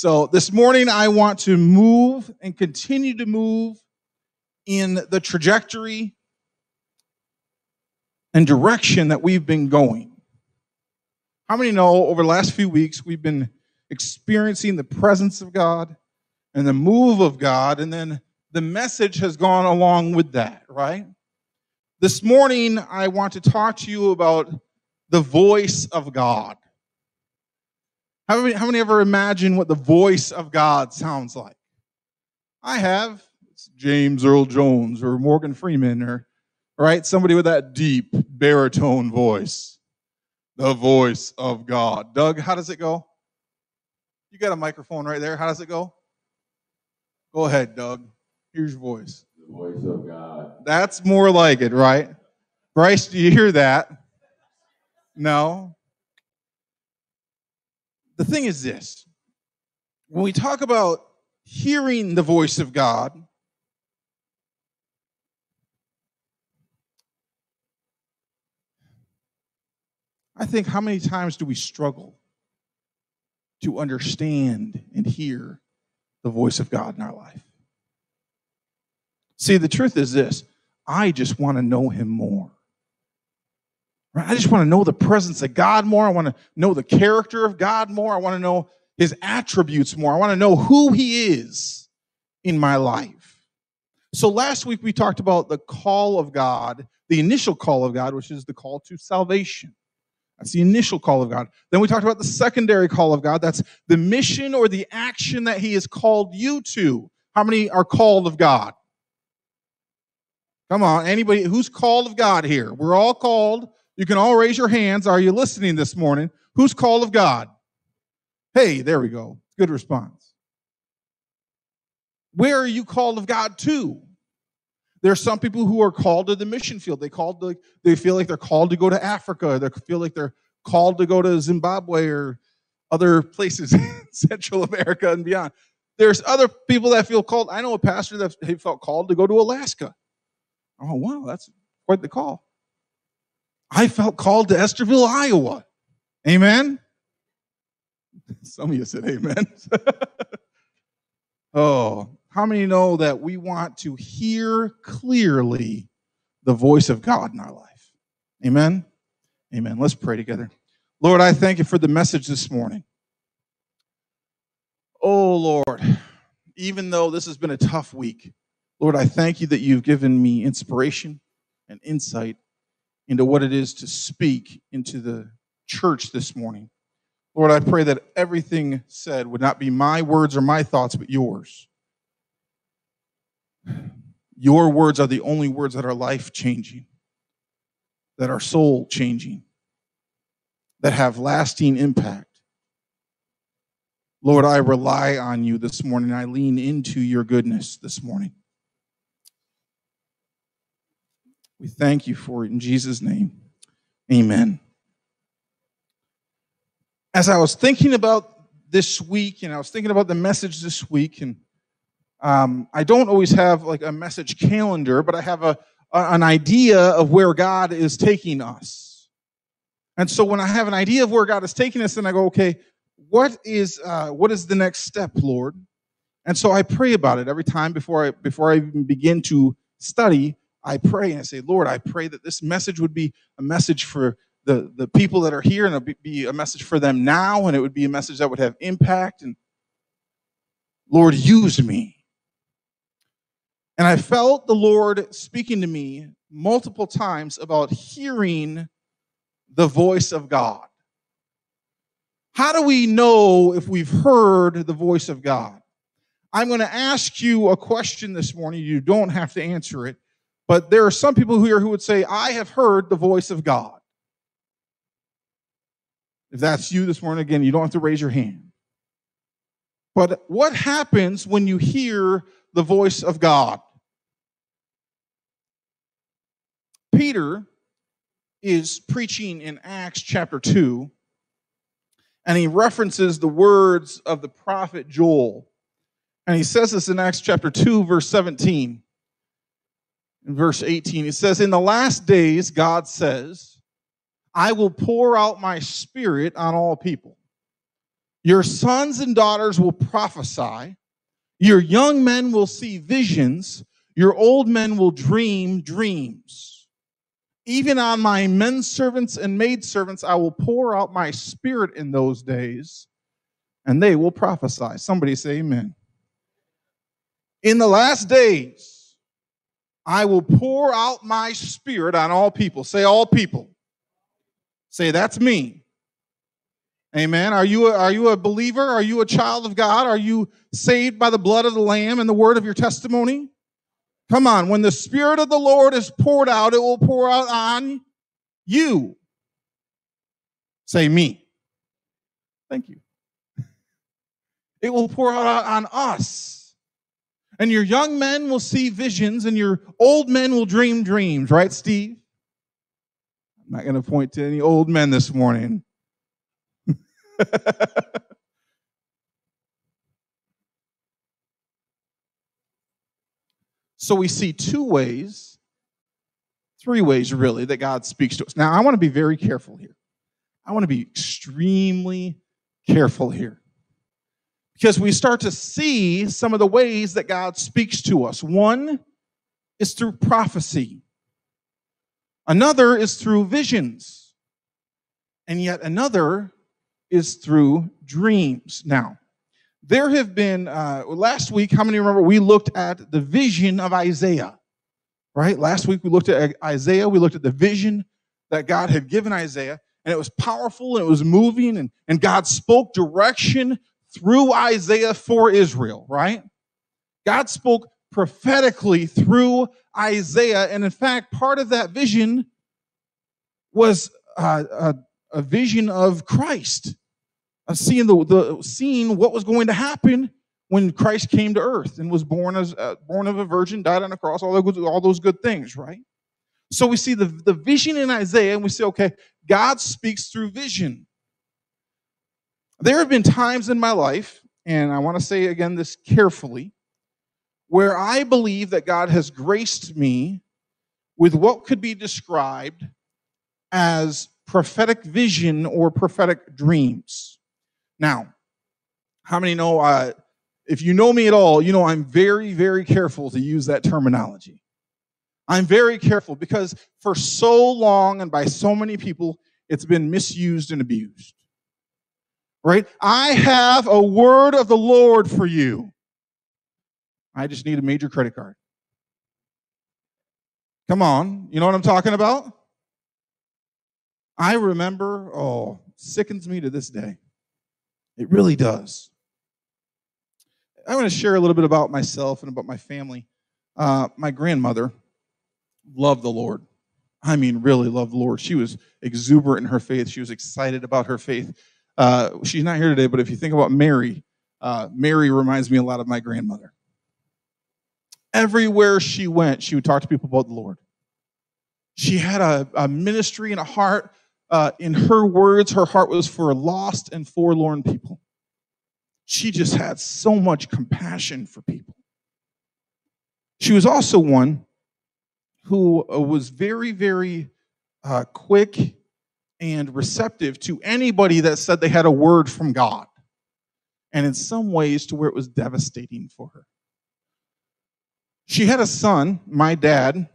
So this morning, I want to move and continue to move in the trajectory and direction that we've been going. How many know over the last few weeks we've been experiencing the presence of God and the move of God, and then the message has gone along with that, right? This morning, I want to talk to you about the voice of God. How many, how many ever imagine what the voice of God sounds like? I have. It's James Earl Jones or Morgan Freeman or, right? Somebody with that deep baritone voice. The voice of God. Doug, how does it go? You got a microphone right there. How does it go? Go ahead, Doug. Here's your voice. The voice of God. That's more like it, right? Bryce, do you hear that? No. The thing is this when we talk about hearing the voice of God, I think how many times do we struggle to understand and hear the voice of God in our life? See, the truth is this I just want to know Him more. Right? I just want to know the presence of God more. I want to know the character of God more. I want to know His attributes more. I want to know who He is in my life. So last week we talked about the call of God, the initial call of God, which is the call to salvation. That's the initial call of God. Then we talked about the secondary call of God. That's the mission or the action that He has called you to. How many are called of God? Come on, anybody who's called of God here? We're all called. You can all raise your hands. Are you listening this morning? Who's called of God? Hey, there we go. Good response. Where are you called of God to? There are some people who are called to the mission field. They called to, they feel like they're called to go to Africa. They feel like they're called to go to Zimbabwe or other places, in Central America and beyond. There's other people that feel called. I know a pastor that he felt called to go to Alaska. Oh, wow, that's quite the call. I felt called to Estherville, Iowa. Amen. Some of you said amen. oh, how many know that we want to hear clearly the voice of God in our life? Amen. Amen. Let's pray together. Lord, I thank you for the message this morning. Oh, Lord, even though this has been a tough week, Lord, I thank you that you've given me inspiration and insight into what it is to speak into the church this morning. Lord, I pray that everything said would not be my words or my thoughts, but yours. Your words are the only words that are life changing, that are soul changing, that have lasting impact. Lord, I rely on you this morning. I lean into your goodness this morning. We thank you for it in Jesus' name. Amen. As I was thinking about this week, and I was thinking about the message this week, and um, I don't always have like a message calendar, but I have a, a, an idea of where God is taking us. And so when I have an idea of where God is taking us, then I go, okay, what is uh, what is the next step, Lord? And so I pray about it every time before I before I even begin to study. I pray and I say, Lord, I pray that this message would be a message for the, the people that are here and it would be a message for them now, and it would be a message that would have impact. And Lord, use me. And I felt the Lord speaking to me multiple times about hearing the voice of God. How do we know if we've heard the voice of God? I'm going to ask you a question this morning. You don't have to answer it. But there are some people here who would say, I have heard the voice of God. If that's you this morning, again, you don't have to raise your hand. But what happens when you hear the voice of God? Peter is preaching in Acts chapter 2, and he references the words of the prophet Joel. And he says this in Acts chapter 2, verse 17 in verse 18. It says, In the last days, God says, I will pour out my spirit on all people. Your sons and daughters will prophesy. Your young men will see visions. Your old men will dream dreams. Even on my men servants and maid servants, I will pour out my spirit in those days, and they will prophesy. Somebody say amen. In the last days, I will pour out my spirit on all people. Say, all people. Say, that's me. Amen. Are you, a, are you a believer? Are you a child of God? Are you saved by the blood of the Lamb and the word of your testimony? Come on. When the Spirit of the Lord is poured out, it will pour out on you. Say me. Thank you. It will pour out on us. And your young men will see visions, and your old men will dream dreams, right, Steve? I'm not going to point to any old men this morning. so we see two ways, three ways really, that God speaks to us. Now, I want to be very careful here. I want to be extremely careful here. Because we start to see some of the ways that God speaks to us. One is through prophecy. Another is through visions. And yet another is through dreams. Now, there have been, uh, last week, how many remember we looked at the vision of Isaiah, right? Last week we looked at Isaiah, we looked at the vision that God had given Isaiah, and it was powerful and it was moving, and, and God spoke direction through Isaiah for Israel, right? God spoke prophetically through Isaiah, and in fact, part of that vision was uh, a, a vision of Christ seeing the, the seeing what was going to happen when Christ came to earth and was born as uh, born of a virgin, died on a cross, all those, all those good things, right? So we see the, the vision in Isaiah and we say, okay, God speaks through vision. There have been times in my life, and I want to say again this carefully, where I believe that God has graced me with what could be described as prophetic vision or prophetic dreams. Now, how many know, uh, if you know me at all, you know I'm very, very careful to use that terminology. I'm very careful because for so long and by so many people, it's been misused and abused. Right? I have a word of the Lord for you. I just need a major credit card. Come on, you know what I'm talking about? I remember, oh, sickens me to this day. It really does. I want to share a little bit about myself and about my family. Uh, my grandmother loved the Lord. I mean, really loved the Lord. She was exuberant in her faith. She was excited about her faith. Uh, she's not here today, but if you think about Mary, uh, Mary reminds me a lot of my grandmother. Everywhere she went, she would talk to people about the Lord. She had a, a ministry and a heart uh, in her words, her heart was for lost and forlorn people. She just had so much compassion for people. She was also one who was very, very uh, quick and receptive to anybody that said they had a word from God. And in some ways, to where it was devastating for her. She had a son, my dad.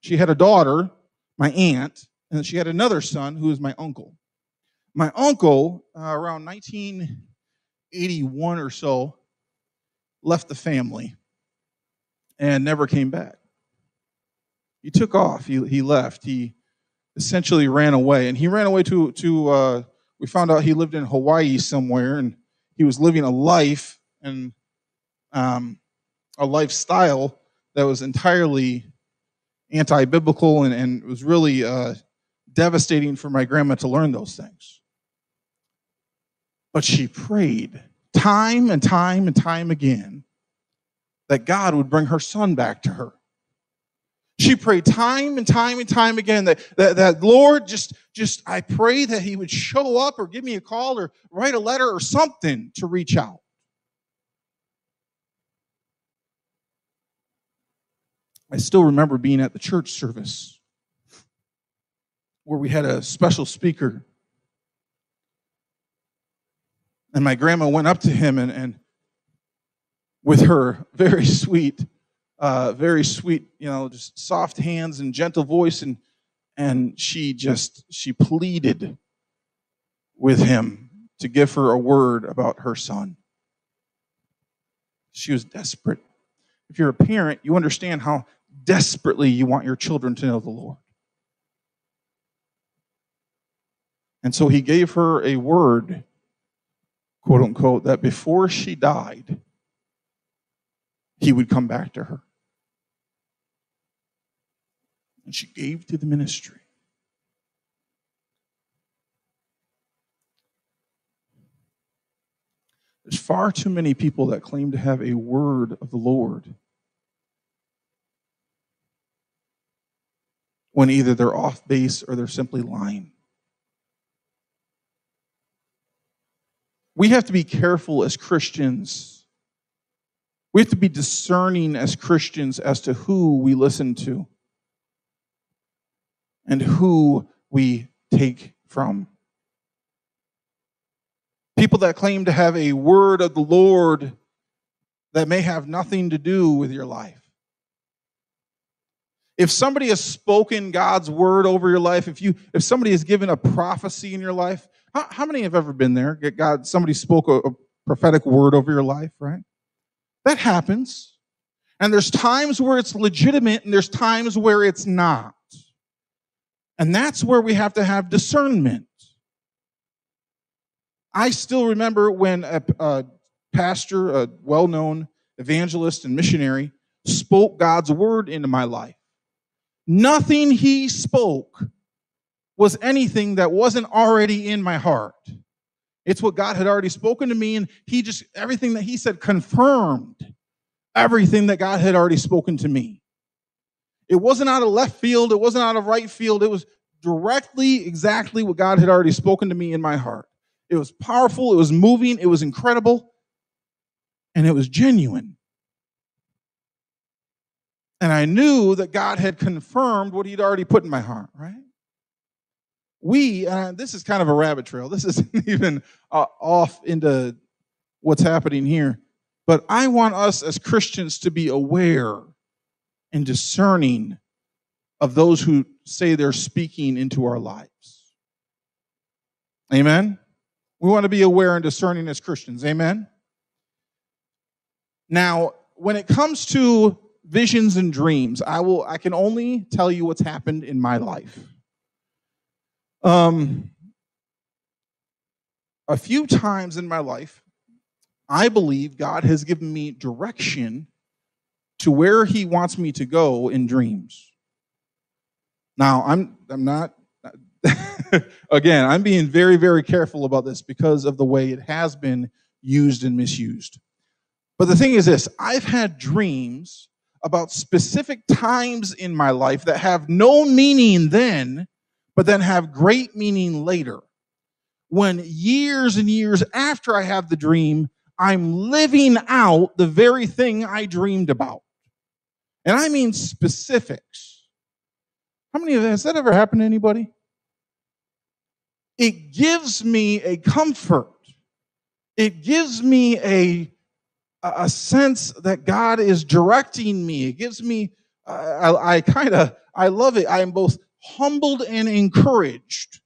She had a daughter, my aunt and she had another son who was my uncle. My uncle, uh, around 1981 or so, left the family and never came back. He took off. He, he left. He essentially ran away. And he ran away to, to uh, we found out he lived in Hawaii somewhere and he was living a life and um, a lifestyle that was entirely anti biblical and, and was really uh, devastating for my grandma to learn those things. But she prayed time and time and time again that God would bring her son back to her. She prayed time and time and time again that, that, that Lord, just, just, I pray that he would show up or give me a call or write a letter or something to reach out. I still remember being at the church service where we had a special speaker. And my grandma went up to him and, and with her very sweet, uh, very sweet, you know, just soft hands and gentle voice, and and she just she pleaded with him to give her a word about her son. She was desperate. If you're a parent, you understand how desperately you want your children to know the Lord. And so he gave her a word, quote unquote, that before she died, he would come back to her. And she gave to the ministry. There's far too many people that claim to have a word of the Lord when either they're off base or they're simply lying. We have to be careful as Christians. We have to be discerning as Christians as to who we listen to and who we take from. People that claim to have a word of the Lord that may have nothing to do with your life. If somebody has spoken God's word over your life, if you if somebody has given a prophecy in your life, how, how many have ever been there? God, somebody spoke a, a prophetic word over your life, right? That happens. And there's times where it's legitimate and there's times where it's not. And that's where we have to have discernment. I still remember when a, a pastor, a well known evangelist and missionary, spoke God's word into my life. Nothing he spoke was anything that wasn't already in my heart. It's what God had already spoken to me, and he just, everything that he said confirmed everything that God had already spoken to me. It wasn't out of left field, it wasn't out of right field, it was directly exactly what God had already spoken to me in my heart. It was powerful, it was moving, it was incredible, and it was genuine. And I knew that God had confirmed what He'd already put in my heart, right? We, and this is kind of a rabbit trail, this isn't even uh, off into what's happening here, but I want us as Christians to be aware and discerning of those who say they're speaking into our lives. Amen? We want to be aware and discerning as Christians. Amen? Now, when it comes to visions and dreams, I will I can only tell you what's happened in my life. Um a few times in my life, I believe God has given me direction to where he wants me to go in dreams. Now, I'm I'm not again, I'm being very very careful about this because of the way it has been used and misused. But the thing is this, I've had dreams about specific times in my life that have no meaning then, but then have great meaning later. When years and years after I have the dream, I'm living out the very thing I dreamed about. And I mean specifics. How many of has that ever happened to anybody? It gives me a comfort. It gives me a, a sense that God is directing me. It gives me, I, I kind of, I love it. I am both humbled and encouraged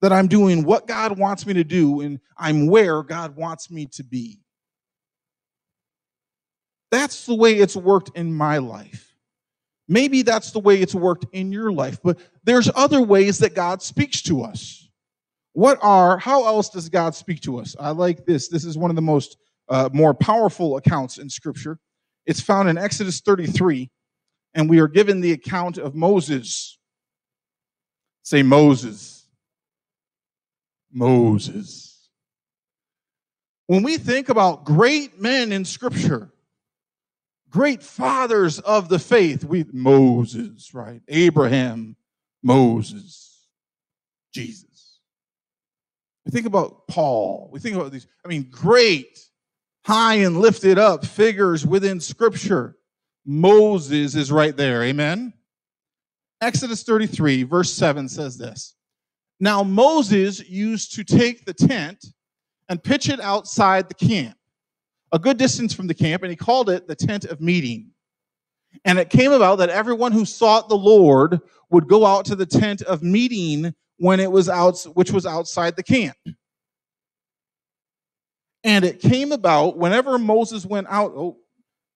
that I'm doing what God wants me to do and I'm where God wants me to be. That's the way it's worked in my life. Maybe that's the way it's worked in your life, but there's other ways that God speaks to us. What are, how else does God speak to us? I like this. This is one of the most, uh, more powerful accounts in Scripture. It's found in Exodus 33, and we are given the account of Moses. Say Moses. Moses. When we think about great men in Scripture, great fathers of the faith. We Moses, right? Abraham, Moses, Jesus. We think about Paul. We think about these, I mean, great, high and lifted up figures within Scripture. Moses is right there. Amen. Exodus 33, verse 7 says this. Now Moses used to take the tent and pitch it outside the camp, a good distance from the camp, and he called it the tent of meeting. And it came about that everyone who sought the Lord would go out to the tent of meeting when it was out, which was outside the camp. And it came about whenever Moses went out, oh,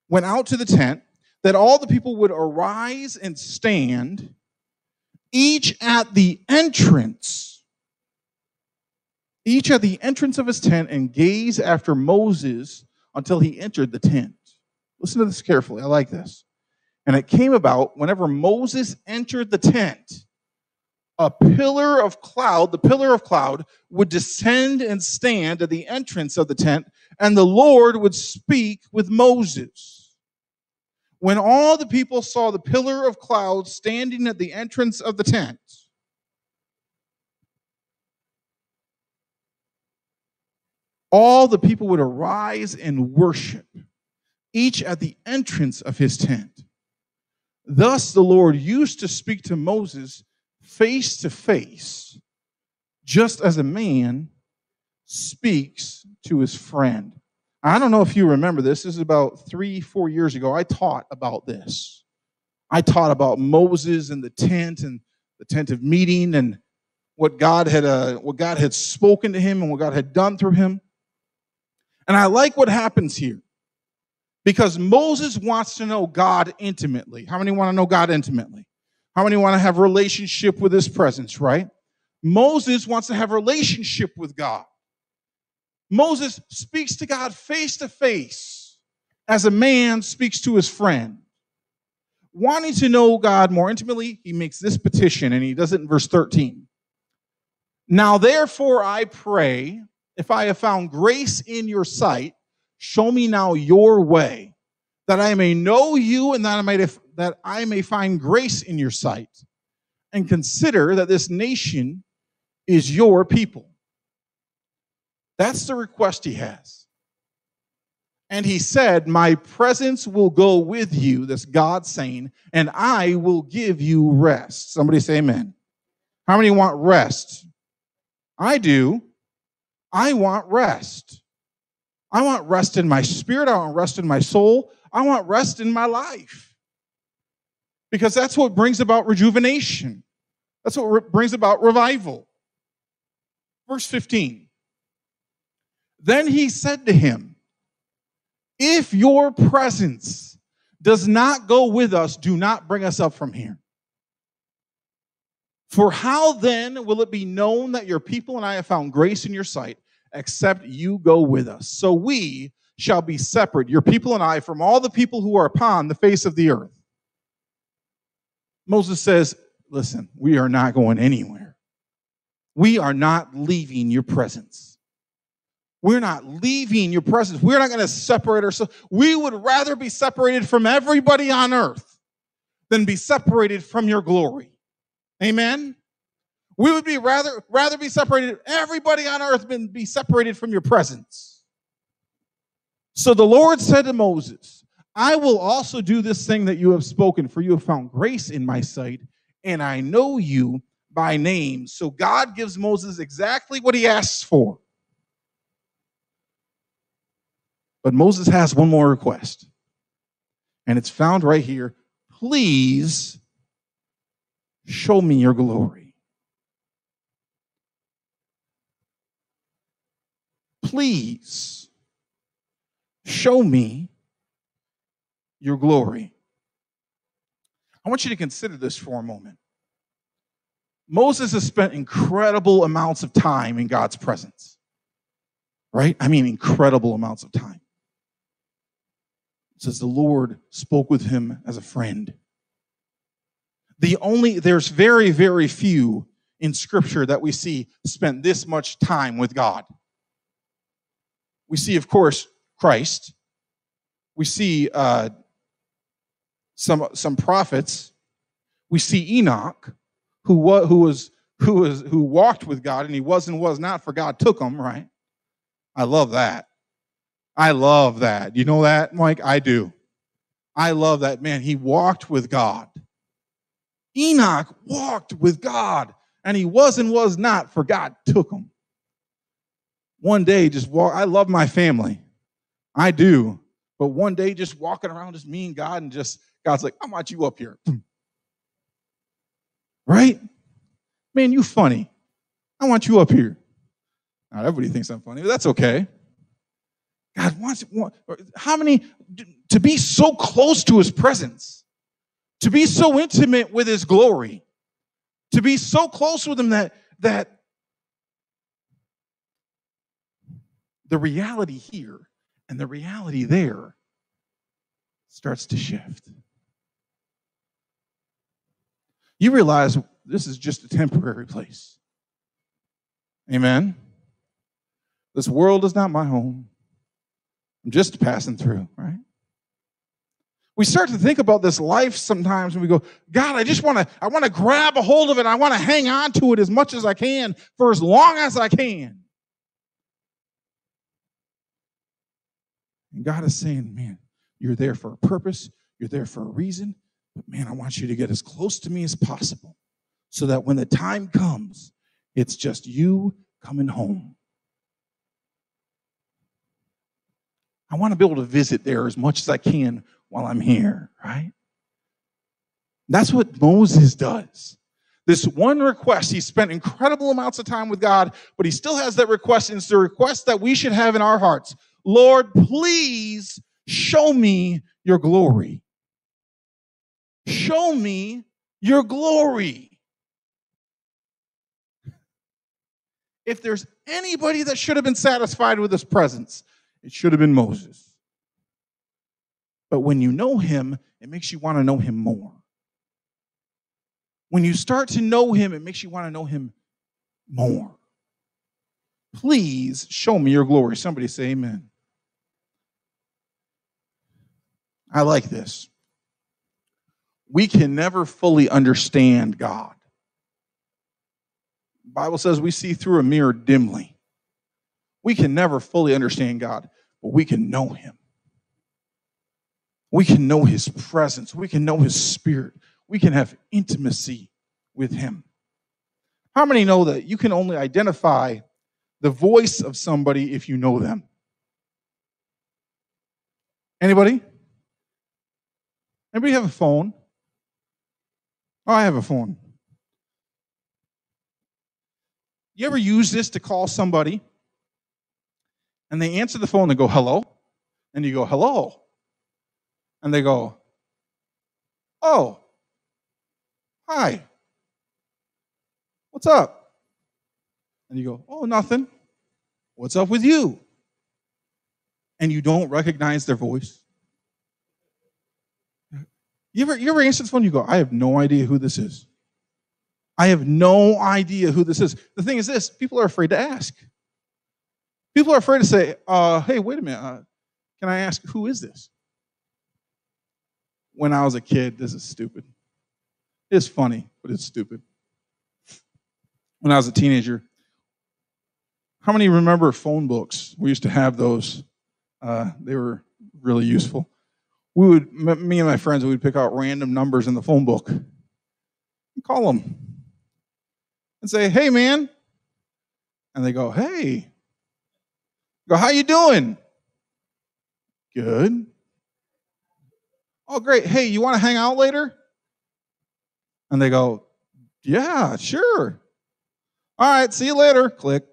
went out to the tent, that all the people would arise and stand, each at the entrance, each at the entrance of his tent, and gaze after Moses until he entered the tent. Listen to this carefully. I like this. And it came about whenever Moses entered the tent, a pillar of cloud, the pillar of cloud would descend and stand at the entrance of the tent, and the Lord would speak with Moses. When all the people saw the pillar of cloud standing at the entrance of the tent, all the people would arise and worship, each at the entrance of his tent. Thus the Lord used to speak to Moses face to face, just as a man speaks to his friend. I don't know if you remember this. This is about three, four years ago. I taught about this. I taught about Moses and the tent and the tent of meeting and what God had uh, what God had spoken to him and what God had done through him. And I like what happens here because Moses wants to know God intimately. How many want to know God intimately? How many want to have relationship with his presence, right? Moses wants to have relationship with God. Moses speaks to God face to face as a man speaks to his friend. Wanting to know God more intimately, he makes this petition and he does it in verse 13. Now, therefore, I pray, if I have found grace in your sight, show me now your way, that I may know you and that I may, that I may find grace in your sight. And consider that this nation is your people. That's the request he has. And he said, My presence will go with you, that's God saying, and I will give you rest. Somebody say amen. How many want rest? I do. I want rest. I want rest in my spirit. I want rest in my soul. I want rest in my life. Because that's what brings about rejuvenation. That's what re- brings about revival. Verse 15. Then he said to him, If your presence does not go with us, do not bring us up from here. For how then will it be known that your people and I have found grace in your sight, except you go with us? So we shall be separate, your people and I, from all the people who are upon the face of the earth. Moses says, Listen, we are not going anywhere. We are not leaving your presence. We're not leaving your presence. We're not going to separate ourselves. We would rather be separated from everybody on earth than be separated from your glory. Amen. We would be rather rather be separated everybody on earth than be separated from your presence. So the Lord said to Moses, I will also do this thing that you have spoken, for you have found grace in my sight, and I know you by name. So God gives Moses exactly what he asks for. But Moses has one more request, and it's found right here. Please show me your glory. Please show me your glory. I want you to consider this for a moment. Moses has spent incredible amounts of time in God's presence, right? I mean, incredible amounts of time says the Lord spoke with him as a friend. The only, there's very, very few in scripture that we see spent this much time with God. We see, of course, Christ. We see uh, some, some prophets. We see Enoch, who, who, was, who, was, who walked with God and he was and was not, for God took him, right? I love that. I love that. You know that, Mike? I do. I love that. Man, he walked with God. Enoch walked with God, and he was and was not, for God took him. One day just walk. I love my family. I do. But one day just walking around just me and God and just God's like, I want you up here. Right? Man, you funny. I want you up here. Now, everybody thinks I'm funny, but that's okay. God wants, how many, to be so close to his presence, to be so intimate with his glory, to be so close with him that, that the reality here and the reality there starts to shift. You realize this is just a temporary place. Amen. This world is not my home. I'm just passing through, right? We start to think about this life sometimes and we go, God, I just want to, I want to grab a hold of it. I want to hang on to it as much as I can for as long as I can. And God is saying, man, you're there for a purpose. You're there for a reason. But man, I want you to get as close to me as possible so that when the time comes, it's just you coming home. I want to be able to visit there as much as I can while I'm here, right? That's what Moses does. This one request, he spent incredible amounts of time with God, but he still has that request, and it's the request that we should have in our hearts. Lord, please show me your glory. Show me your glory. If there's anybody that should have been satisfied with his presence, it should have been Moses. But when you know him, it makes you want to know him more. When you start to know him, it makes you want to know him more. Please show me your glory. Somebody say amen. I like this. We can never fully understand God. The Bible says we see through a mirror dimly. We can never fully understand God, but we can know him. We can know his presence. We can know his spirit. We can have intimacy with him. How many know that you can only identify the voice of somebody if you know them? Anybody? Anybody have a phone? Oh, I have a phone. You ever use this to call somebody and they answer the phone and go, hello? And you go, hello. And they go, oh, hi. What's up? And you go, oh, nothing. What's up with you? And you don't recognize their voice. You ever, you ever answer the phone? You go, I have no idea who this is. I have no idea who this is. The thing is this people are afraid to ask. People are afraid to say, uh, hey, wait a minute. Uh, can I ask, who is this? When I was a kid, this is stupid. It's funny, but it's stupid. When I was a teenager, how many remember phone books? We used to have those. Uh, they were really useful we would, me and my friends, we would pick out random numbers in the phone book and call them and say, hey, man. And they go, hey. go, how you doing? Good. Oh, great. Hey, you want to hang out later? And they go, yeah, sure. All right, see you later. Click.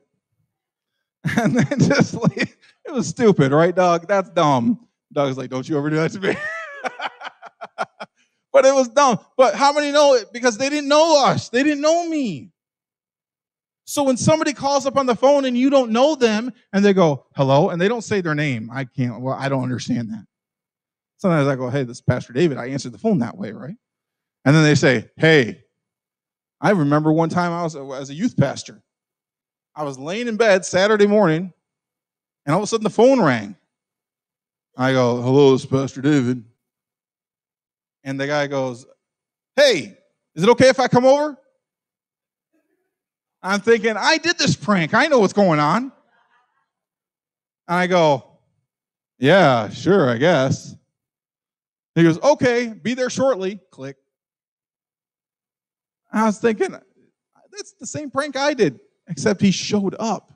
And then just like, it was stupid, right, Doug? That's dumb. Doug's like, don't you ever do that to me. but it was dumb. But how many know it? Because they didn't know us. They didn't know me. So when somebody calls up on the phone and you don't know them and they go, hello, and they don't say their name, I can't, well, I don't understand that. Sometimes I go, hey, this is Pastor David. I answered the phone that way, right? And then they say, hey, I remember one time I was as a youth pastor. I was laying in bed Saturday morning, and all of a sudden the phone rang. I go, hello, it's Pastor David. And the guy goes, hey, is it okay if I come over? I'm thinking, I did this prank. I know what's going on. And I go, yeah, sure, I guess. He goes, okay, be there shortly. Click. I was thinking, that's the same prank I did, except he showed up.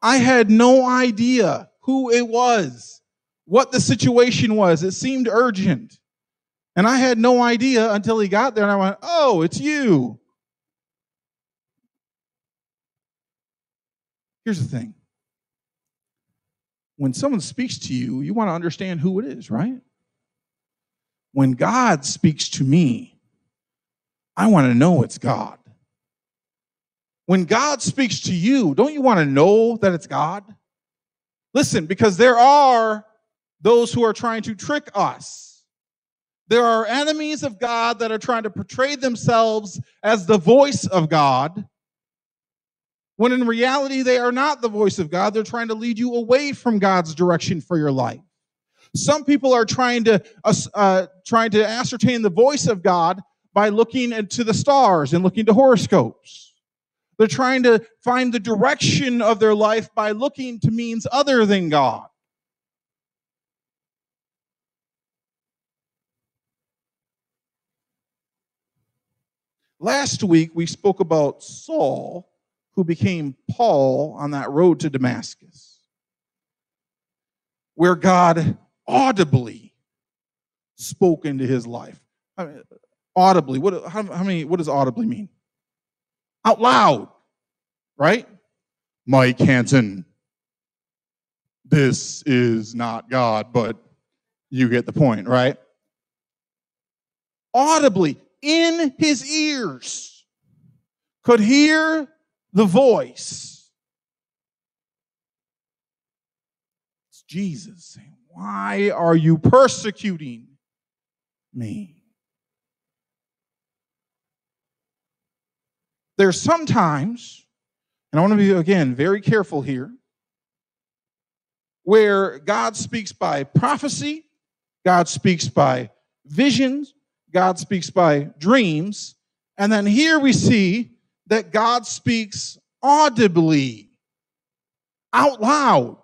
I had no idea who it was, what the situation was. It seemed urgent. And I had no idea until he got there and I went, Oh, it's you. Here's the thing when someone speaks to you, you want to understand who it is, right? When God speaks to me, I want to know it's God. When God speaks to you, don't you want to know that it's God? Listen, because there are those who are trying to trick us. There are enemies of God that are trying to portray themselves as the voice of God when in reality they are not the voice of God. They're trying to lead you away from God's direction for your life. Some people are trying to uh, trying to ascertain the voice of God by looking into the stars and looking to horoscopes. They're trying to find the direction of their life by looking to means other than God. Last week we spoke about Saul who became Paul on that road to Damascus, where God audibly spoke into his life. I mean, audibly, what, how, how many, what does audibly mean? Out loud, right? Mike Hansen, this is not God, but you get the point, right? Audibly, in his ears, could hear the voice. It's Jesus saying, Why are you persecuting me? There's sometimes, and I want to be again very careful here, where God speaks by prophecy, God speaks by visions, God speaks by dreams, and then here we see that God speaks audibly, out loud.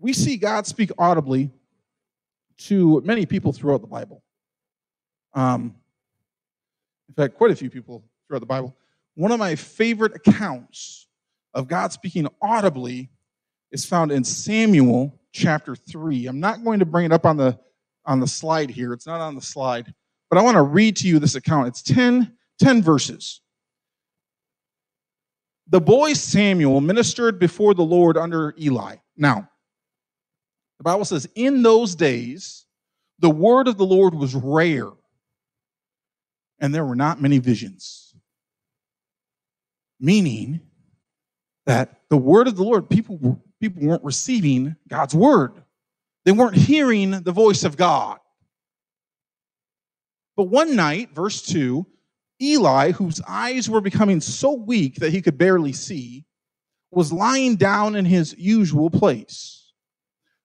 We see God speak audibly to many people throughout the Bible. Um, in fact, quite a few people throughout the Bible. One of my favorite accounts of God speaking audibly is found in Samuel chapter 3. I'm not going to bring it up on the on the slide here. It's not on the slide. But I want to read to you this account. It's 10, 10 verses. The boy Samuel ministered before the Lord under Eli. Now, the Bible says, in those days, the word of the Lord was rare, and there were not many visions. Meaning that the word of the Lord, people, people weren't receiving God's word. They weren't hearing the voice of God. But one night, verse 2, Eli, whose eyes were becoming so weak that he could barely see, was lying down in his usual place.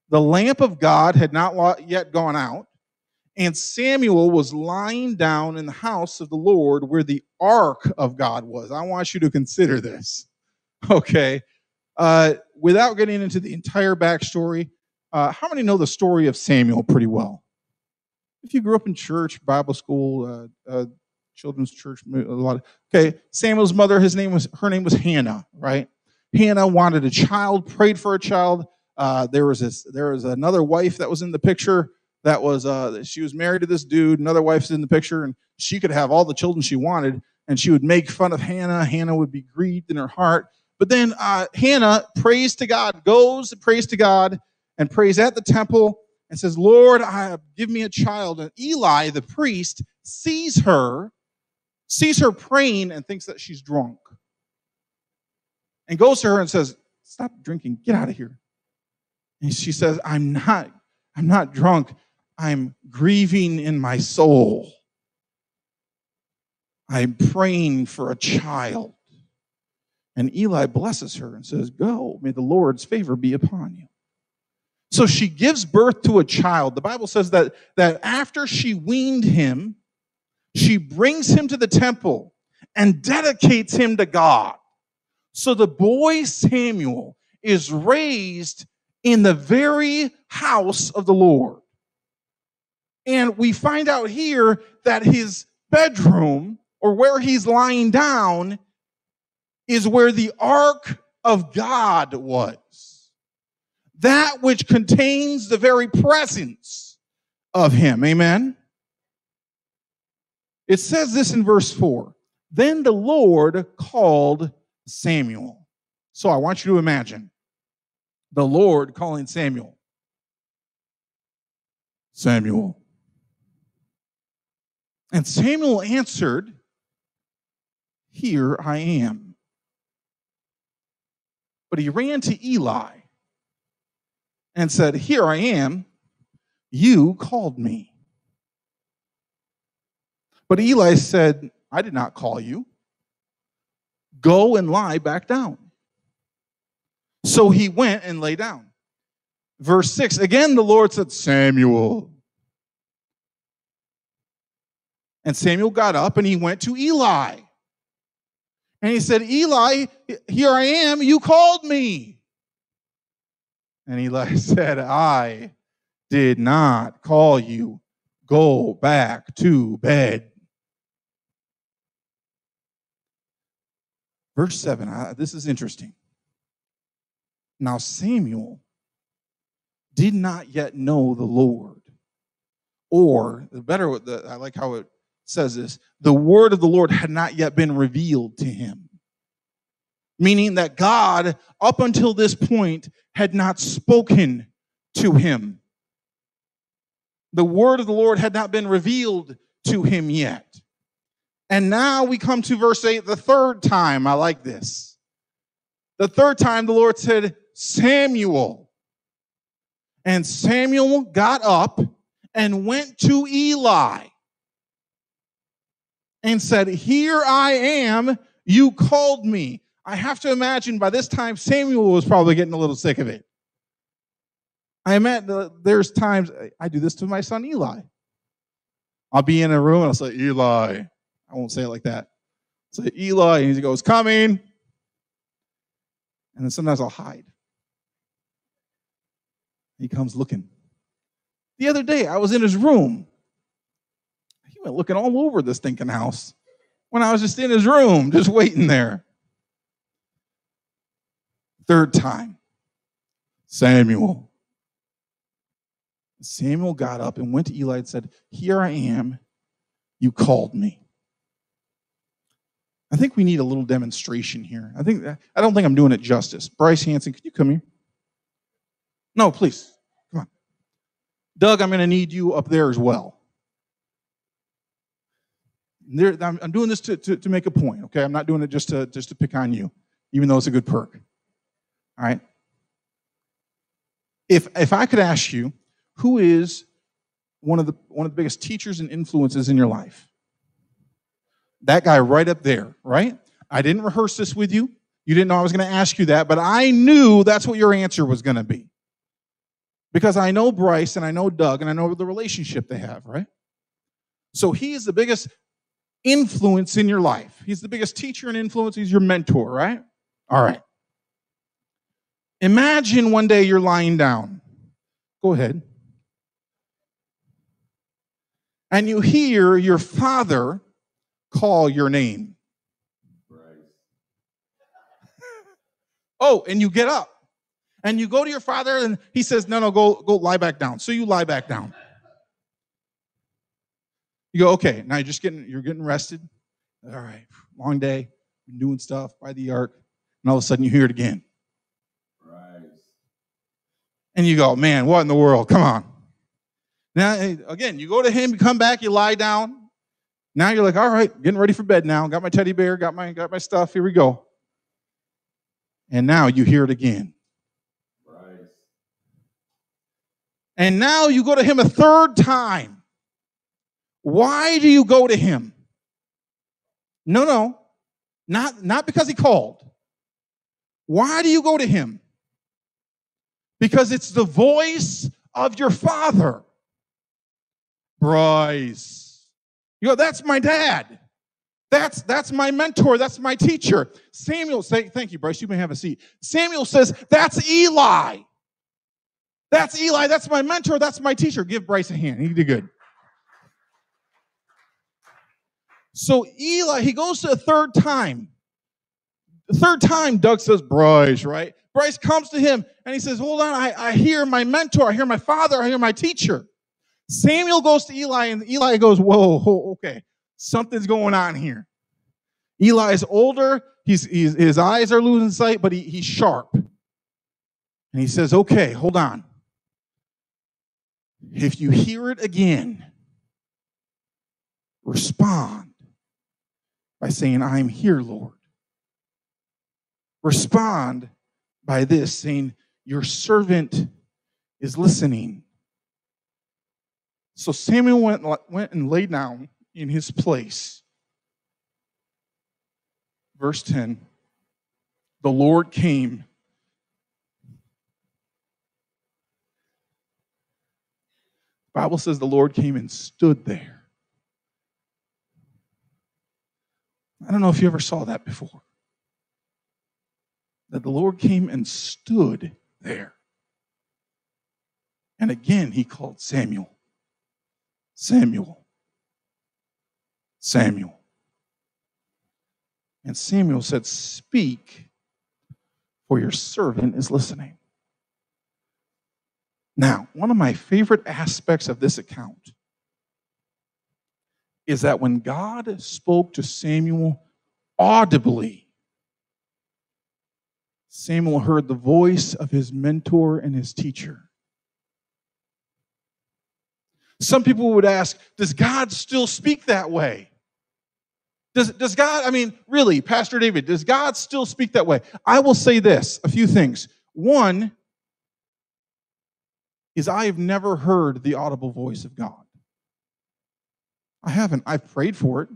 The lamp of God had not yet gone out, and Samuel was lying down in the house of the Lord where the ark of God was. I want you to consider this, okay? Uh, without getting into the entire backstory, uh, how many know the story of Samuel pretty well? if you grew up in church, Bible school, uh, uh, children's church, a lot of, okay, Samuel's mother, his name was, her name was Hannah, right? Hannah wanted a child, prayed for a child. Uh, there was this, there was another wife that was in the picture that was, uh, she was married to this dude. Another wife's in the picture and she could have all the children she wanted and she would make fun of Hannah. Hannah would be grieved in her heart. But then uh, Hannah prays to God, goes, prays to God, and prays at the temple and says, Lord, I, give me a child. And Eli, the priest, sees her, sees her praying, and thinks that she's drunk. And goes to her and says, Stop drinking, get out of here. And she says, I'm not, I'm not drunk. I'm grieving in my soul. I'm praying for a child. And Eli blesses her and says, Go, may the Lord's favor be upon you. So she gives birth to a child. The Bible says that, that after she weaned him, she brings him to the temple and dedicates him to God. So the boy Samuel is raised in the very house of the Lord. And we find out here that his bedroom or where he's lying down is where the ark of God was. That which contains the very presence of him. Amen. It says this in verse 4. Then the Lord called Samuel. So I want you to imagine the Lord calling Samuel. Samuel. And Samuel answered, Here I am. But he ran to Eli and said, Here I am. You called me. But Eli said, I did not call you. Go and lie back down. So he went and lay down. Verse 6 again, the Lord said, Samuel. And Samuel got up and he went to Eli. And he said, Eli, here I am. You called me. And Eli said, I did not call you. Go back to bed. Verse 7, uh, this is interesting. Now, Samuel did not yet know the Lord. Or, the better, the, I like how it says this the word of the Lord had not yet been revealed to him. Meaning that God, up until this point, had not spoken to him. The word of the Lord had not been revealed to him yet. And now we come to verse 8, the third time. I like this. The third time the Lord said, Samuel. And Samuel got up and went to Eli and said, Here I am, you called me. I have to imagine by this time Samuel was probably getting a little sick of it. I met there's times I do this to my son Eli. I'll be in a room and I'll say, Eli, I won't say it like that. I'll Say Eli, and he goes, coming. And then sometimes I'll hide. He comes looking. The other day, I was in his room. Went looking all over this thinking house when I was just in his room, just waiting there. Third time, Samuel. Samuel got up and went to Eli and said, Here I am. You called me. I think we need a little demonstration here. I think I don't think I'm doing it justice. Bryce Hanson, can you come here? No, please. Come on. Doug, I'm going to need you up there as well. There, I'm, I'm, doing this to, to, to, make a point, okay? I'm not doing it just to, just to pick on you, even though it's a good perk. All right? If, if I could ask you, who is one of, the, one of the biggest teachers and influences in your life? That guy right up there, right? I didn't rehearse this with you. You didn't know I was going to ask you that, but I knew that's what your answer was going to be. Because I know Bryce and I know Doug and I know the relationship they have, right? So he is the biggest influence in your life. He's the biggest teacher and influence. He's your mentor, right? All right. Imagine one day you're lying down. Go ahead. And you hear your father call your name. oh, and you get up and you go to your father and he says, No, no, go, go lie back down. So you lie back down. You go, okay, now you're just getting you're getting rested. All right, long day, doing stuff by the ark, and all of a sudden you hear it again. Right. And you go, man, what in the world? Come on. Now again, you go to him, you come back, you lie down, now you're like, all right, getting ready for bed now. Got my teddy bear, got my got my stuff. Here we go. And now you hear it again. Right. And now you go to him a third time. Why do you go to him? No, no. Not, not because he called. Why do you go to him? Because it's the voice of your father. Bryce. You go, that's my dad. That's, that's my mentor. That's my teacher. Samuel say, thank you, Bryce. You may have a seat. Samuel says, that's Eli. That's Eli. That's my mentor. That's my teacher. Give Bryce a hand. He did good. So Eli, he goes to a third time. The third time, Doug says, Bryce, right? Bryce comes to him and he says, Hold on, I, I hear my mentor, I hear my father, I hear my teacher. Samuel goes to Eli, and Eli goes, Whoa, okay, something's going on here. Eli is older, he's, he's, his eyes are losing sight, but he, he's sharp. And he says, Okay, hold on. If you hear it again, respond by saying, I'm here, Lord. Respond by this, saying, Your servant is listening. So Samuel went, went and lay down in his place. Verse 10 The Lord came. Bible says the Lord came and stood there. I don't know if you ever saw that before. That the Lord came and stood there. And again, he called Samuel. Samuel. Samuel. And Samuel said, Speak, for your servant is listening. Now, one of my favorite aspects of this account is that when God spoke to Samuel audibly, Samuel heard the voice of his mentor and his teacher. Some people would ask, Does God still speak that way? Does, does God, I mean, really, Pastor David, does God still speak that way? I will say this a few things. One is I have never heard the audible voice of God. I haven't. I've prayed for it.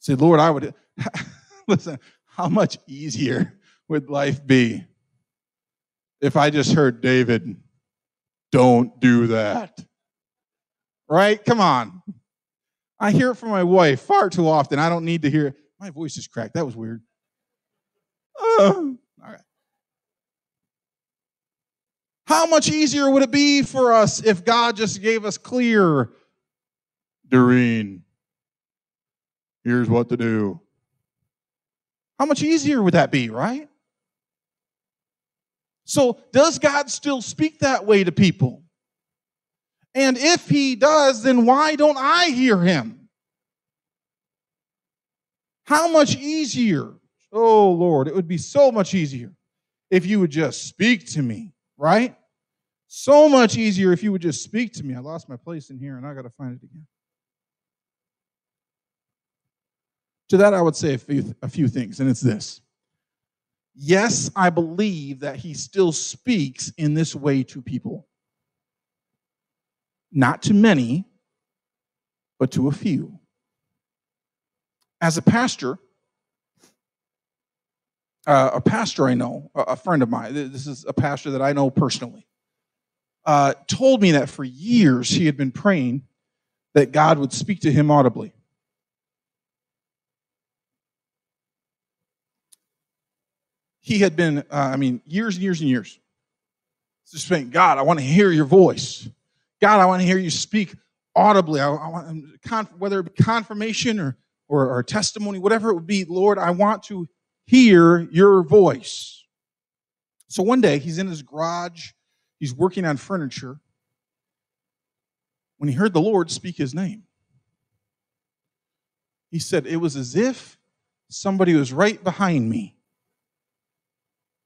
Said, Lord, I would listen, how much easier would life be if I just heard David, don't do that? Right? Come on. I hear it from my wife far too often. I don't need to hear it. My voice is cracked. That was weird. All right. How much easier would it be for us if God just gave us clear Doreen, here's what to do. How much easier would that be, right? So, does God still speak that way to people? And if he does, then why don't I hear him? How much easier, oh Lord, it would be so much easier if you would just speak to me, right? So much easier if you would just speak to me. I lost my place in here and I got to find it again. To that, I would say a few, a few things, and it's this. Yes, I believe that he still speaks in this way to people. Not to many, but to a few. As a pastor, uh, a pastor I know, a friend of mine, this is a pastor that I know personally, uh, told me that for years he had been praying that God would speak to him audibly. He had been, uh, I mean, years and years and years. Just saying, God, I want to hear your voice. God, I want to hear you speak audibly. I, I want, whether it be confirmation or, or, or testimony, whatever it would be, Lord, I want to hear your voice. So one day he's in his garage, he's working on furniture, when he heard the Lord speak his name. He said, It was as if somebody was right behind me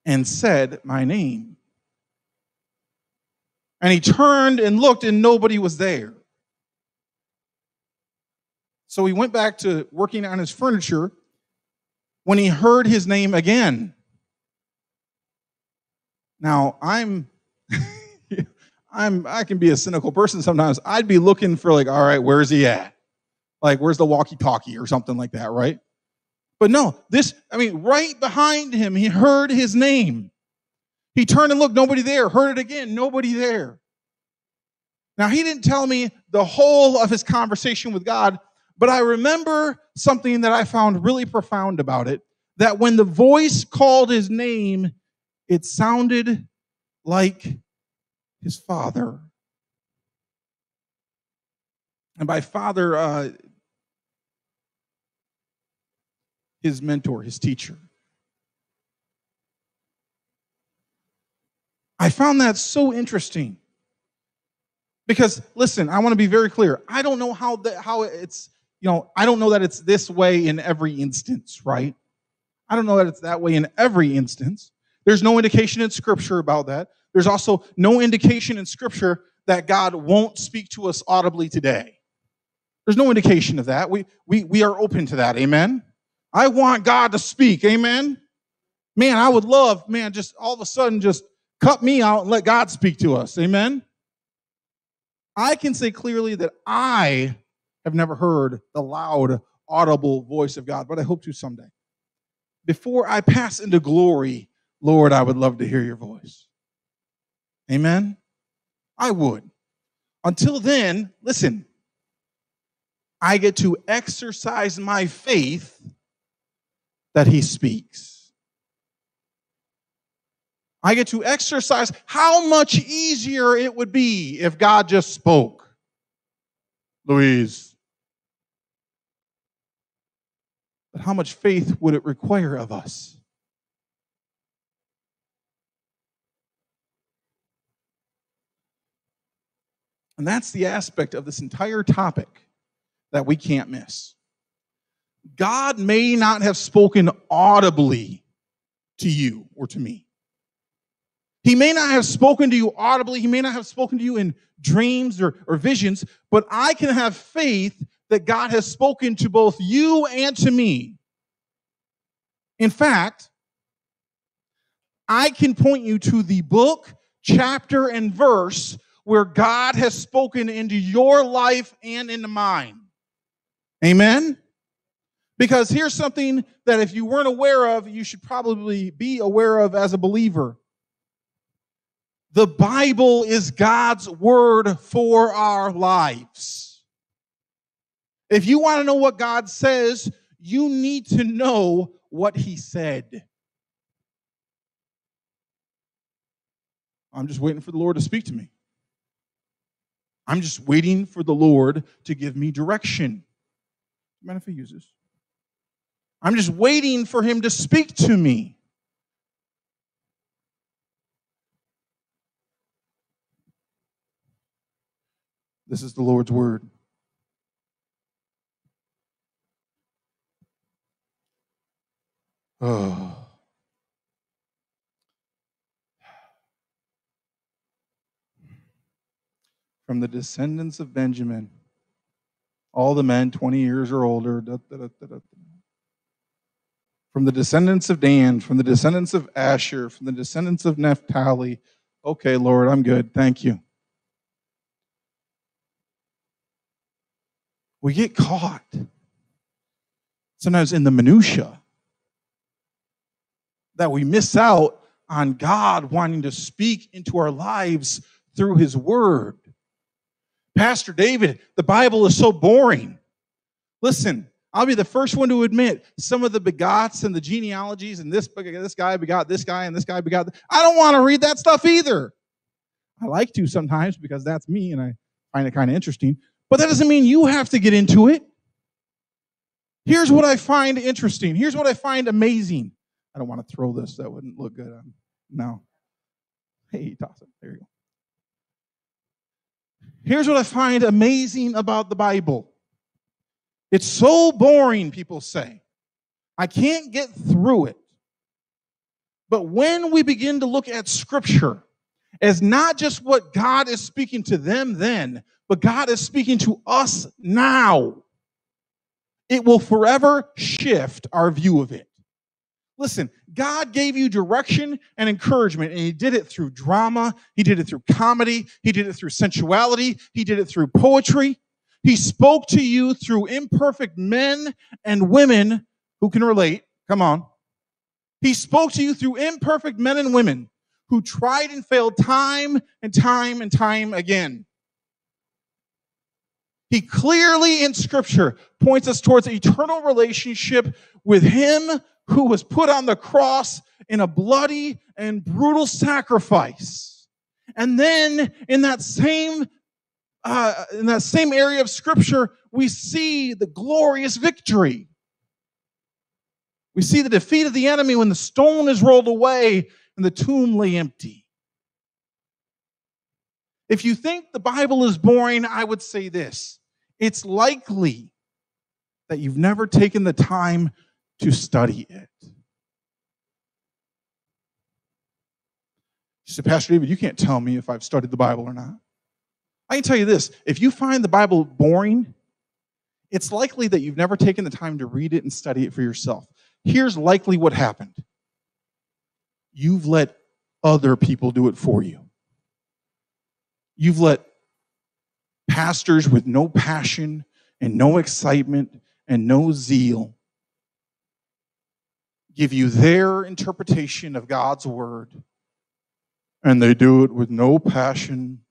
and said my name. And he turned and looked, and nobody was there. So he went back to working on his furniture when he heard his name again. Now, I'm. I'm I can be a cynical person sometimes. I'd be looking for like, all right, where's he at? Like, where's the walkie-talkie or something like that, right? But no, this, I mean, right behind him, he heard his name. He turned and looked, nobody there. Heard it again, nobody there. Now, he didn't tell me the whole of his conversation with God, but I remember something that I found really profound about it that when the voice called his name, it sounded like his father. And by father, uh, his mentor, his teacher. I found that so interesting. Because listen, I want to be very clear. I don't know how the, how it's, you know, I don't know that it's this way in every instance, right? I don't know that it's that way in every instance. There's no indication in scripture about that. There's also no indication in scripture that God won't speak to us audibly today. There's no indication of that. We we we are open to that. Amen. I want God to speak. Amen. Man, I would love, man, just all of a sudden just cut me out and let God speak to us. Amen. I can say clearly that I have never heard the loud, audible voice of God, but I hope to someday. Before I pass into glory, Lord, I would love to hear your voice. Amen. I would. Until then, listen, I get to exercise my faith that he speaks. I get to exercise how much easier it would be if God just spoke. Louise. But how much faith would it require of us? And that's the aspect of this entire topic that we can't miss. God may not have spoken audibly to you or to me. He may not have spoken to you audibly. He may not have spoken to you in dreams or, or visions, but I can have faith that God has spoken to both you and to me. In fact, I can point you to the book, chapter, and verse where God has spoken into your life and into mine. Amen? Because here's something that if you weren't aware of, you should probably be aware of as a believer. The Bible is God's word for our lives. If you want to know what God says, you need to know what He said. I'm just waiting for the Lord to speak to me. I'm just waiting for the Lord to give me direction. Mind if He uses? I'm just waiting for him to speak to me. This is the Lord's word. Oh. From the descendants of Benjamin, all the men 20 years or older. Da, da, da, from the descendants of Dan, from the descendants of Asher, from the descendants of Naphtali. Okay, Lord, I'm good. Thank you. We get caught sometimes in the minutia that we miss out on God wanting to speak into our lives through his word. Pastor David, the Bible is so boring. Listen, I'll be the first one to admit some of the begots and the genealogies and this this guy begot this guy and this guy begot. I don't want to read that stuff either. I like to sometimes because that's me and I find it kind of interesting. But that doesn't mean you have to get into it. Here's what I find interesting. Here's what I find amazing. I don't want to throw this. That wouldn't look good on. No. Hey, toss it. There you go. Here's what I find amazing about the Bible. It's so boring, people say. I can't get through it. But when we begin to look at Scripture as not just what God is speaking to them then, but God is speaking to us now, it will forever shift our view of it. Listen, God gave you direction and encouragement, and He did it through drama, He did it through comedy, He did it through sensuality, He did it through poetry. He spoke to you through imperfect men and women who can relate. Come on. He spoke to you through imperfect men and women who tried and failed time and time and time again. He clearly in scripture points us towards eternal relationship with him who was put on the cross in a bloody and brutal sacrifice. And then in that same uh, in that same area of scripture, we see the glorious victory. We see the defeat of the enemy when the stone is rolled away and the tomb lay empty. If you think the Bible is boring, I would say this it's likely that you've never taken the time to study it. You said, Pastor David, you can't tell me if I've studied the Bible or not. I can tell you this if you find the Bible boring, it's likely that you've never taken the time to read it and study it for yourself. Here's likely what happened you've let other people do it for you. You've let pastors with no passion and no excitement and no zeal give you their interpretation of God's word, and they do it with no passion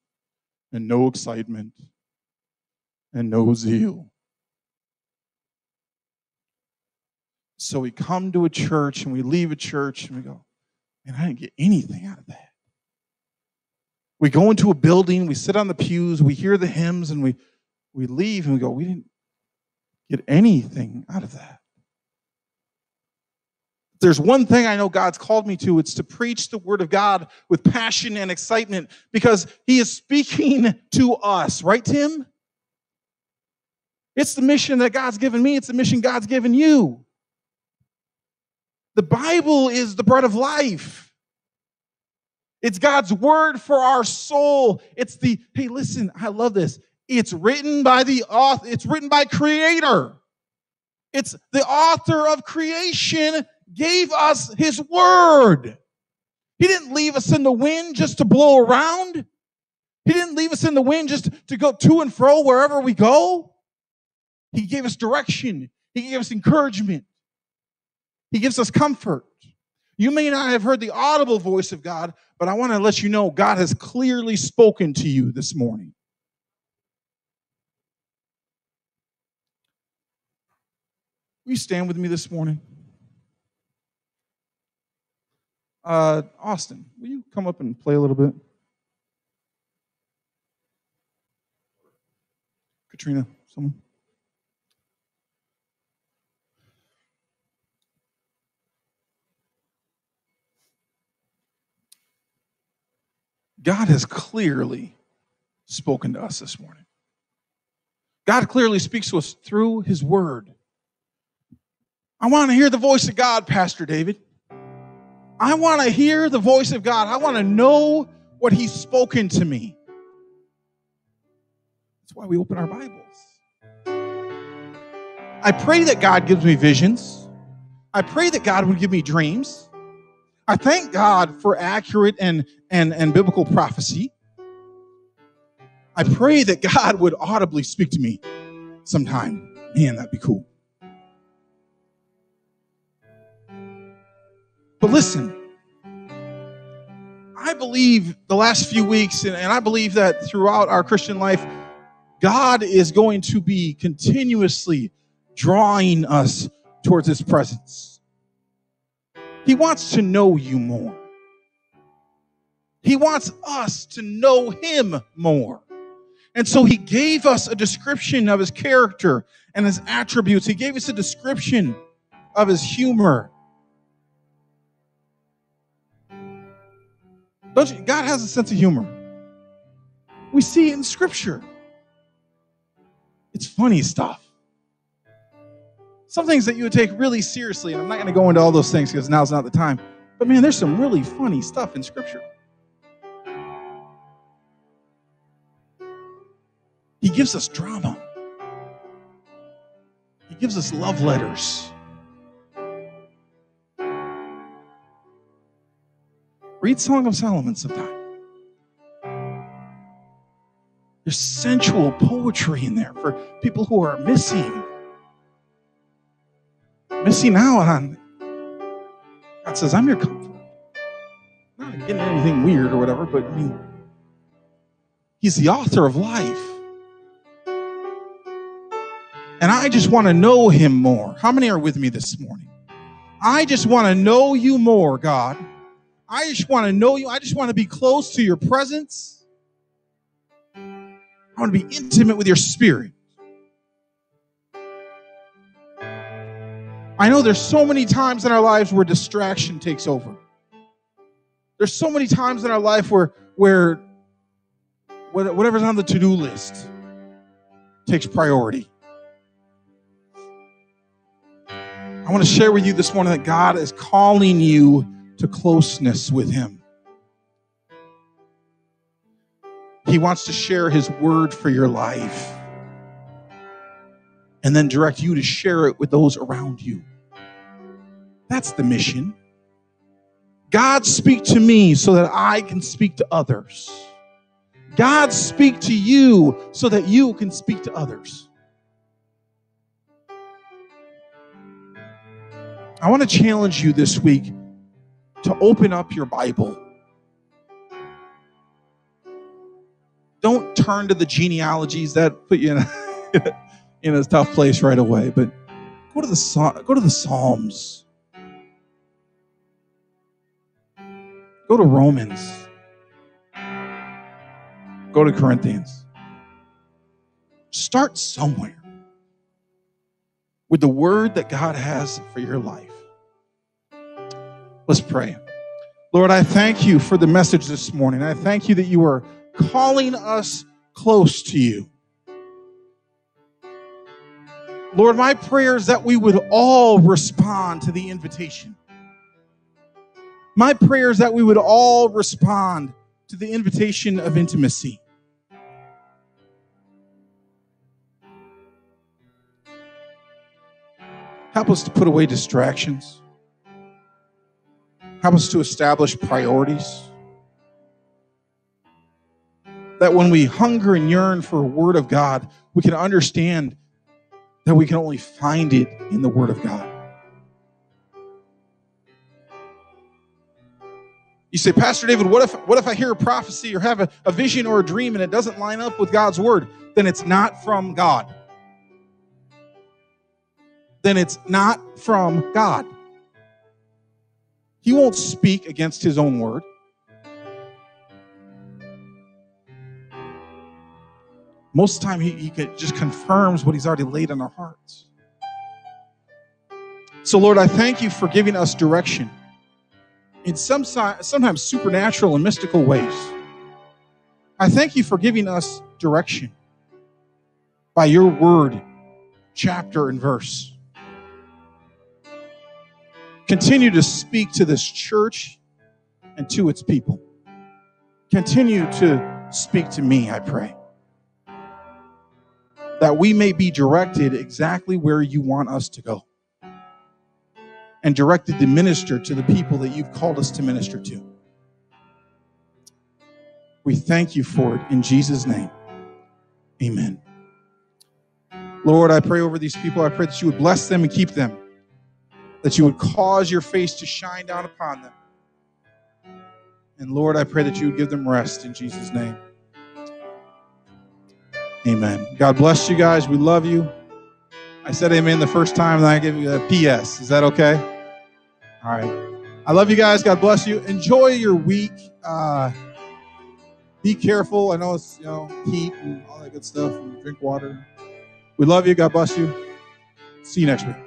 and no excitement and no zeal. So we come to a church and we leave a church and we go, and I didn't get anything out of that. We go into a building, we sit on the pews, we hear the hymns, and we, we leave and we go, we didn't get anything out of that. There's one thing I know God's called me to, it's to preach the word of God with passion and excitement because he is speaking to us, right, Tim? It's the mission that God's given me, it's the mission God's given you. The Bible is the bread of life. It's God's word for our soul. It's the, hey, listen, I love this. It's written by the author, it's written by creator. It's the author of creation gave us his word. He didn't leave us in the wind just to blow around. He didn't leave us in the wind just to go to and fro wherever we go. He gave us direction. He gave us encouragement. He gives us comfort. You may not have heard the audible voice of God, but I want to let you know God has clearly spoken to you this morning. Will you stand with me this morning? Uh, Austin, will you come up and play a little bit? Katrina, someone. God has clearly spoken to us this morning. God clearly speaks to us through His Word. I want to hear the voice of God, Pastor David. I want to hear the voice of God. I want to know what He's spoken to me. That's why we open our Bibles. I pray that God gives me visions. I pray that God would give me dreams. I thank God for accurate and, and, and biblical prophecy. I pray that God would audibly speak to me sometime. Man, that'd be cool. But listen, I believe the last few weeks, and, and I believe that throughout our Christian life, God is going to be continuously drawing us towards His presence. He wants to know you more. He wants us to know Him more. And so He gave us a description of His character and His attributes. He gave us a description of His humor. Don't you? God has a sense of humor. We see it in Scripture. It's funny stuff some things that you would take really seriously, and I'm not going to go into all those things because now's not the time. But man, there's some really funny stuff in Scripture. He gives us drama. He gives us love letters. Read Song of Solomon sometime. There's sensual poetry in there for people who are missing missing out on. God says, I'm your comfort. Not getting anything weird or whatever, but I mean, He's the author of life. And I just want to know Him more. How many are with me this morning? I just want to know you more, God. I just want to know you. I just want to be close to your presence. I want to be intimate with your spirit. I know there's so many times in our lives where distraction takes over. There's so many times in our life where where whatever's on the to do list takes priority. I want to share with you this morning that God is calling you to closeness with Him. He wants to share His word for your life and then direct you to share it with those around you. That's the mission. God, speak to me so that I can speak to others. God, speak to you so that you can speak to others. I want to challenge you this week to open up your Bible. Don't turn to the genealogies that put you in a, in a tough place right away, but go to the go to the Psalms. Go to Romans. Go to Corinthians. Start somewhere with the word that God has for your life. Let's pray. Lord, I thank you for the message this morning. I thank you that you are calling us close to you. Lord, my prayer is that we would all respond to the invitation. My prayer is that we would all respond to the invitation of intimacy. Help us to put away distractions. Help us to establish priorities. That when we hunger and yearn for a word of God, we can understand that we can only find it in the word of God. You say, Pastor David, what if what if I hear a prophecy or have a, a vision or a dream and it doesn't line up with God's word? Then it's not from God. Then it's not from God. He won't speak against his own word. Most of the time, he, he just confirms what he's already laid on our hearts. So, Lord, I thank you for giving us direction in some sometimes supernatural and mystical ways. I thank you for giving us direction by your word, chapter and verse. Continue to speak to this church and to its people. Continue to speak to me, I pray. That we may be directed exactly where you want us to go. And directed to minister to the people that you've called us to minister to. We thank you for it in Jesus' name. Amen. Lord, I pray over these people. I pray that you would bless them and keep them that you would cause your face to shine down upon them. And Lord, I pray that you would give them rest in Jesus' name. Amen. God bless you guys. We love you. I said amen the first time, and I give you a PS. Is that okay? All right. I love you guys. God bless you. Enjoy your week. Uh, be careful. I know it's you know heat and all that good stuff. And drink water. We love you. God bless you. See you next week.